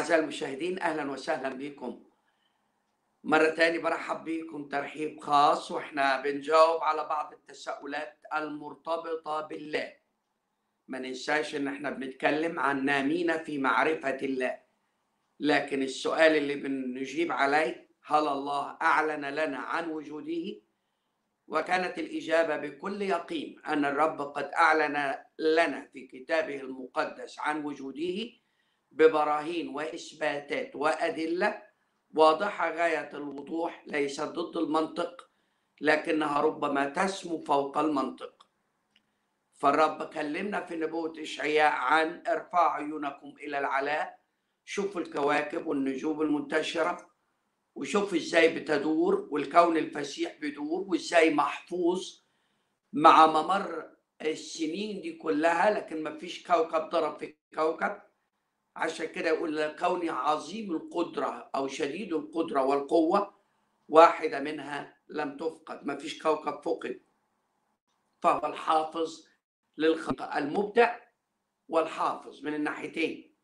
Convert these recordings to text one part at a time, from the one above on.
أعزائي المشاهدين أهلا وسهلا بكم. مرة تاني برحب بكم ترحيب خاص وإحنا بنجاوب على بعض التساؤلات المرتبطة بالله. ما ننساش إن إحنا بنتكلم عن نامين في معرفة الله. لكن السؤال اللي بنجيب عليه هل الله أعلن لنا عن وجوده؟ وكانت الإجابة بكل يقين أن الرب قد أعلن لنا في كتابه المقدس عن وجوده. ببراهين وإثباتات وأدلة واضحة غاية الوضوح ليست ضد المنطق لكنها ربما تسمو فوق المنطق. فالرب كلمنا في نبوة إشعياء عن ارفعوا عيونكم إلى العلاء. شوفوا الكواكب والنجوم المنتشرة وشوفوا إزاي بتدور والكون الفسيح بيدور وإزاي محفوظ مع ممر السنين دي كلها لكن ما فيش كوكب ضرب في كوكب. عشان كده يقول كوني عظيم القدرة أو شديد القدرة والقوة واحدة منها لم تفقد ما فيش كوكب فقد. فهو الحافظ للخلق المبدع والحافظ من الناحيتين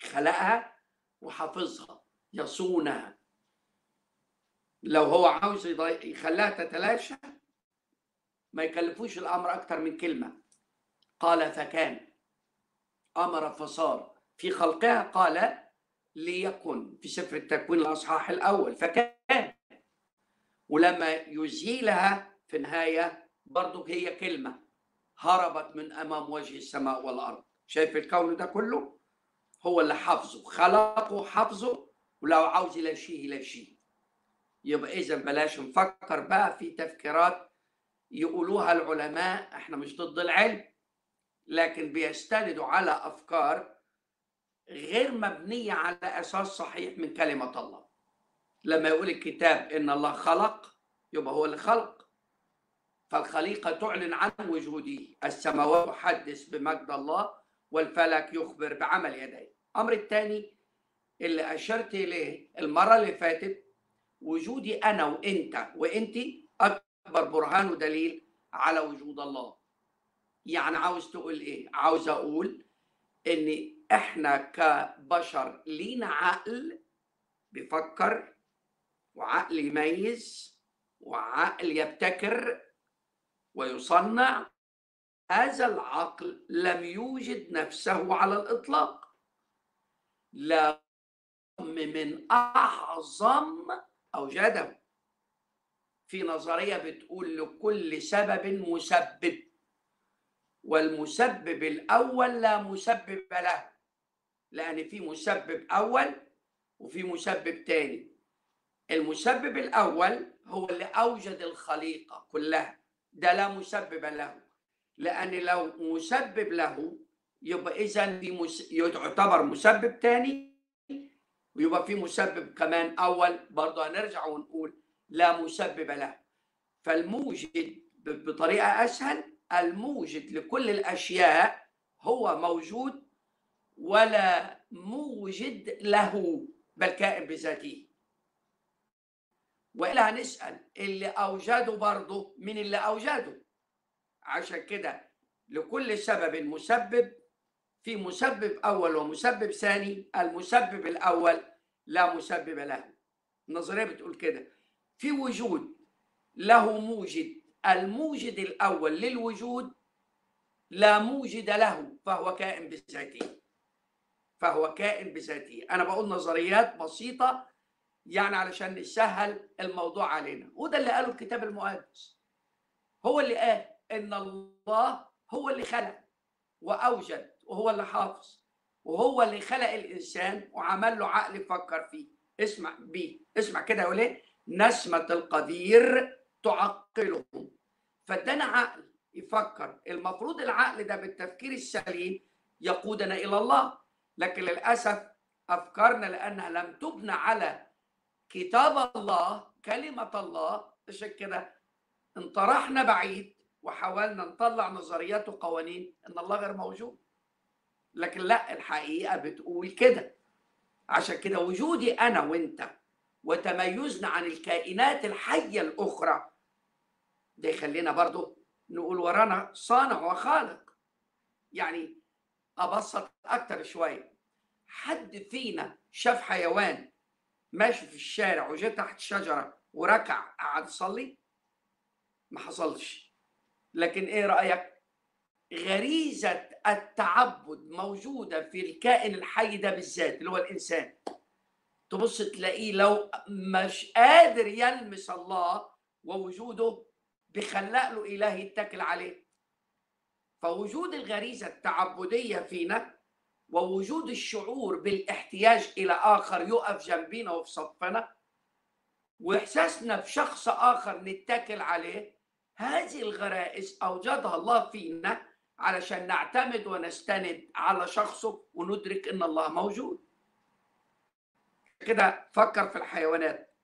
خلقها وحافظها يصونها. لو هو عاوز يخليها تتلاشى ما يكلفوش الأمر أكتر من كلمة. قال فكان أمر فصار. في خلقها قال ليكن في سفر التكوين الأصحاح الأول فكان. ولما يزيلها في النهاية برضو هي كلمة هربت من أمام وجه السماء والأرض. شايف الكون ده كله؟ هو اللي حافظه خلقه حافظه ولو عاوز يلاشيه يلاشيه يبقى إذا بلاش نفكر بقى في تفكيرات يقولوها العلماء إحنا مش ضد العلم لكن بيستندوا على أفكار غير مبنية على أساس صحيح من كلمة الله. لما يقول الكتاب إن الله خلق يبقى هو اللي خلق. فالخليقة تعلن عن وجوده. السماوات تحدث بمجد الله والفلك يخبر بعمل يديه. الأمر الثاني اللي أشرت إليه المرة اللي فاتت وجودي أنا وإنت وإنت أكبر برهان ودليل على وجود الله. يعني عاوز تقول إيه؟ عاوز أقول إن إحنا كبشر لينا عقل بيفكر وعقل يميز وعقل يبتكر ويصنع. هذا العقل لم يوجد نفسه على الإطلاق. لا من أعظم اوجده في نظرية بتقول لكل سبب مسبب والمسبب الأول لا مسبب له. لأن في مسبب أول وفي مسبب تاني. المسبب الأول هو اللي أوجد الخليقة كلها. ده لا مسبب له. لأن لو مسبب له يبقى إذا في مس... يعتبر مسبب تاني ويبقى في مسبب كمان أول. برضه هنرجع ونقول لا مسبب له. فالموجد بطريقة أسهل الموجد لكل الأشياء هو موجود ولا موجد له بل كائن بذاته. وإلا هنسأل اللي أوجده برضه من اللي أوجده. عشان كده لكل سبب مسبب في مسبب أول ومسبب ثاني. المسبب الأول لا مسبب له. النظرية بتقول كده. في وجود له موجد. الموجد الأول للوجود لا موجد له فهو كائن بذاته. فهو كائن بذاته. أنا بقول نظريات بسيطة يعني علشان نسهل الموضوع علينا. وده اللي قاله الكتاب المقدس. هو اللي قال إن الله هو اللي خلق وأوجد وهو اللي حافظ وهو اللي خلق الإنسان وعمل له عقل يفكر فيه. اسمع بيه. اسمع كده يقول إيه؟ نسمة القدير تعقلهم فادانا عقل يفكر. المفروض العقل ده بالتفكير السليم يقودنا إلى الله. لكن للأسف أفكارنا لأنها لم تبنى على كتاب الله كلمة الله. عشان كده انطرحنا بعيد وحاولنا نطلع نظريات وقوانين إن الله غير موجود. لكن لا الحقيقة بتقول كده. عشان كده وجودي أنا وأنت وتميزنا عن الكائنات الحية الأخرى ده يخلينا برضو نقول ورانا صانع وخالق. يعني ابسط أكتر شوية. حد فينا شاف حيوان ماشي في الشارع وجه تحت شجرة وركع قعد يصلي؟ ما حصلش. لكن إيه رأيك؟ غريزة التعبد موجودة في الكائن الحي ده بالذات اللي هو الإنسان. تبص تلاقيه لو مش قادر يلمس الله ووجوده بيخلق له إله يتكل عليه. فوجود الغريزة التعبدية فينا ووجود الشعور بالاحتياج إلى آخر يقف جنبينا وفي صفنا وإحساسنا بشخص آخر نتكل عليه هذه الغرائز أوجدها الله فينا علشان نعتمد ونستند على شخصه وندرك إن الله موجود. كده فكر في الحيوانات.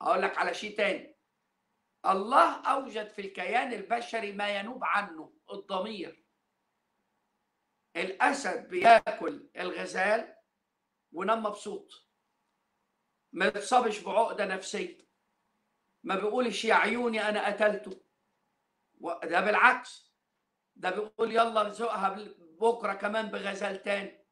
أقول لك على شيء تاني. الله أوجد في الكيان البشري ما ينوب عنه الضمير. الأسد بياكل الغزال ونام مبسوط. ما يتصابش بعقدة نفسية. ما بيقولش يا عيوني أنا قتلته. ده بالعكس. ده بيقول يلا ارزقها بكرة كمان بغزال تاني.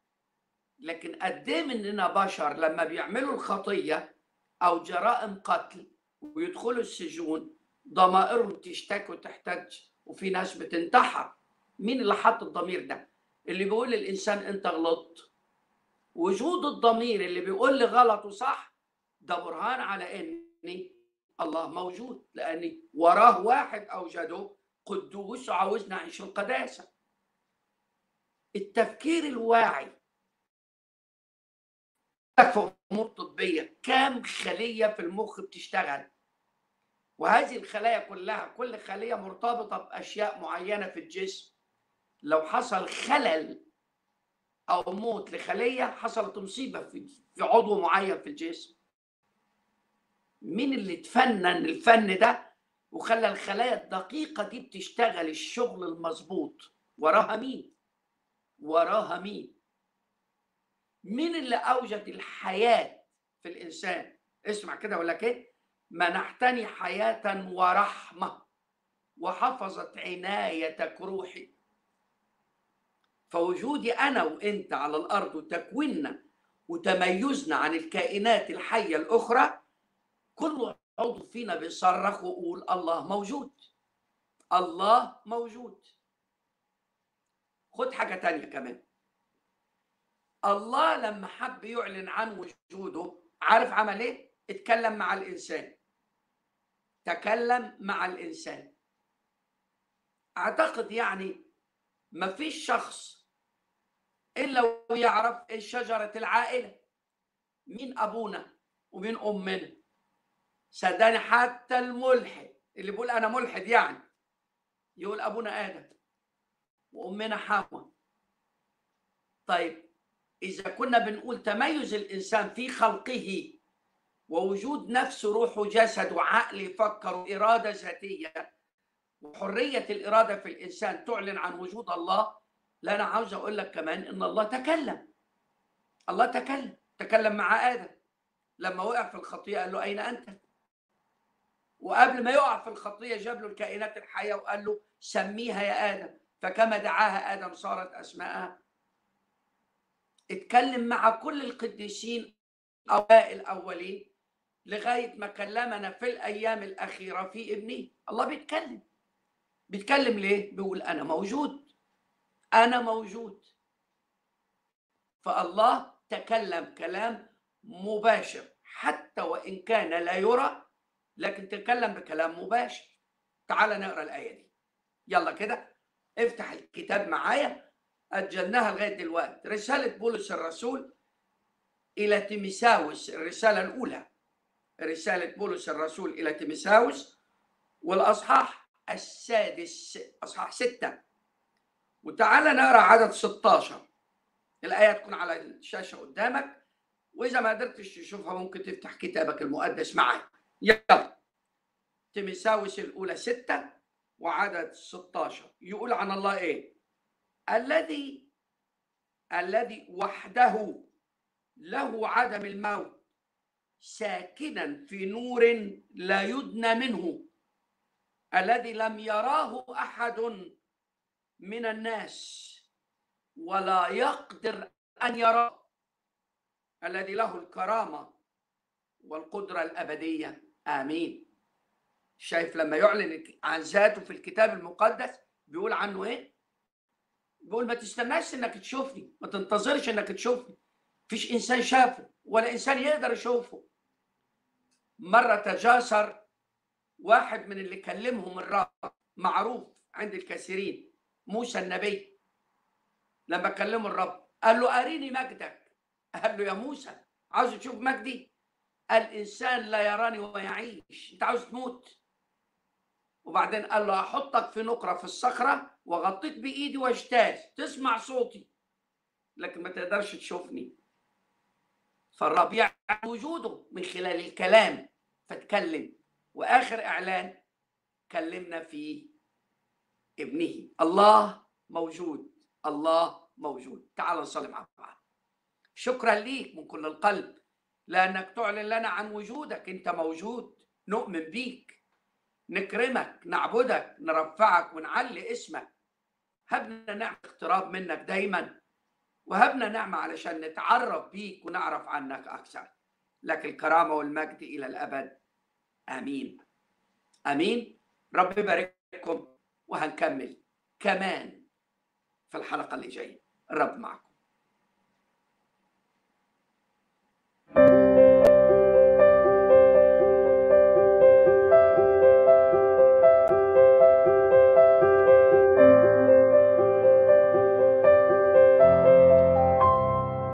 لكن قد إيه مننا بشر لما بيعملوا الخطية أو جرائم قتل ويدخلوا السجون ضمائرهم تشتكي وتحتج وفي ناس بتنتحر. مين اللي حط الضمير ده؟ اللي بيقول للإنسان أنت غلطت وجود الضمير اللي بيقول لي غلط وصح ده برهان على ان الله موجود لأن وراه واحد أوجده قدوس وعاوزنا نعيش القداسة. التفكير الواعي. في أمور طبية. كام خلية في المخ بتشتغل؟ وهذه الخلايا كلها كل خلية مرتبطة بأشياء معينة في الجسم. لو حصل خلل أو موت لخلية حصلت مصيبة في في عضو معين في الجسم. مين اللي تفنن الفن ده؟ وخلى الخلايا الدقيقة دي بتشتغل الشغل المظبوط. وراها مين؟ وراها مين؟ مين اللي أوجد الحياة في الإنسان؟ اسمع كده ولا كده. منحتني حياة ورحمة. وحفظت عنايتك روحي. فوجودي أنا وإنت على الأرض وتكويننا وتميزنا عن الكائنات الحية الأخرى كل عضو فينا بيصرخ ويقول الله موجود. الله موجود. خد حاجة تانية كمان. الله لما حب يعلن عن وجوده عارف عمل إيه؟ اتكلم مع الإنسان. تكلم مع الإنسان. أعتقد يعني ما فيش شخص إلا ويعرف إيه شجرة العائلة. مين أبونا ومين أمنا. صدقني حتى الملحد اللي بيقول أنا ملحد يعني. يقول أبونا آدم وأمنا حواء. طيب إذا كنا بنقول تميز الإنسان في خلقه ووجود نفس روح وجسد وعقل يفكر وإرادة ذاتية وحرية الإرادة في الإنسان تعلن عن وجود الله لا أنا عاوز أقول لك كمان إن الله تكلم. الله تكلم. تكلم مع آدم. لما وقع في الخطيئة قال له أين أنت؟ وقبل ما يقع في الخطيه جاب له الكائنات الحية وقال له سميها يا آدم. فكما دعاها آدم صارت اسماءها اتكلم مع كل القديسين اوائل الأولين. لغاية ما كلمنا في الأيام الأخيرة في ابنه الله بيتكلم. بيتكلم ليه؟ بيقول أنا موجود. أنا موجود. فالله تكلم كلام مباشر حتى وإن كان لا يرى لكن تكلم بكلام مباشر. تعال نقرأ الآية دي. يلا كده. افتح الكتاب معايا. أجلناها لغاية دلوقتي. رسالة بولس الرسول إلى تيمساوس الرسالة الأولى. رسالة بولس الرسول إلى تيمساوس والأصحاح السادس أصحاح ستة. وتعالى نقرأ عدد 16 الآية تكون على الشاشة قدامك وإذا ما قدرتش تشوفها ممكن تفتح كتابك المقدس معايا يلا. تيمساوس الأولى ستة وعدد 16 يقول عن الله إيه؟ الذي الذي وحده له عدم الموت. ساكنا في نور لا يدنى منه الذي لم يراه أحد من الناس ولا يقدر أن يراه الذي له الكرامة والقدرة الأبدية. آمين. شايف لما يعلن عن ذاته في الكتاب المقدس بيقول عنه إيه؟ بيقول ما تستناش إنك تشوفني ما تنتظرش إنك تشوفني. فيش إنسان شافه ولا إنسان يقدر يشوفه. مرة تجاسر واحد من اللي كلمهم الرب معروف عند الكثيرين موسى النبي. لما كلمه الرب قال له أريني مجدك. قال له يا موسى عاوز تشوف مجدي؟ الإنسان لا يراني ويعيش. أنت عاوز تموت؟ وبعدين قال له أحطك في نقرة في الصخرة وغطيك بإيدي واجتاز. تسمع صوتي. لكن ما تقدرش تشوفني. فالرب يعلن وجوده من خلال الكلام. فتكلم وآخر إعلان كلمنا فيه ابنه. الله موجود. الله موجود. تعال نصلي مع بعض. شكرا ليك من كل القلب. لأنك تعلن لنا عن وجودك. أنت موجود. نؤمن بيك. نكرمك. نعبدك. نرفعك. ونعلي اسمك. هبنا نعمة اقتراب منك دايما. وهبنا نعمة علشان نتعرف بيك ونعرف عنك أكثر. لك الكرامة والمجد إلى الأبد. آمين. آمين. رب يبارككم وهنكمل كمان في الحلقة اللي جاية. الرب معكم.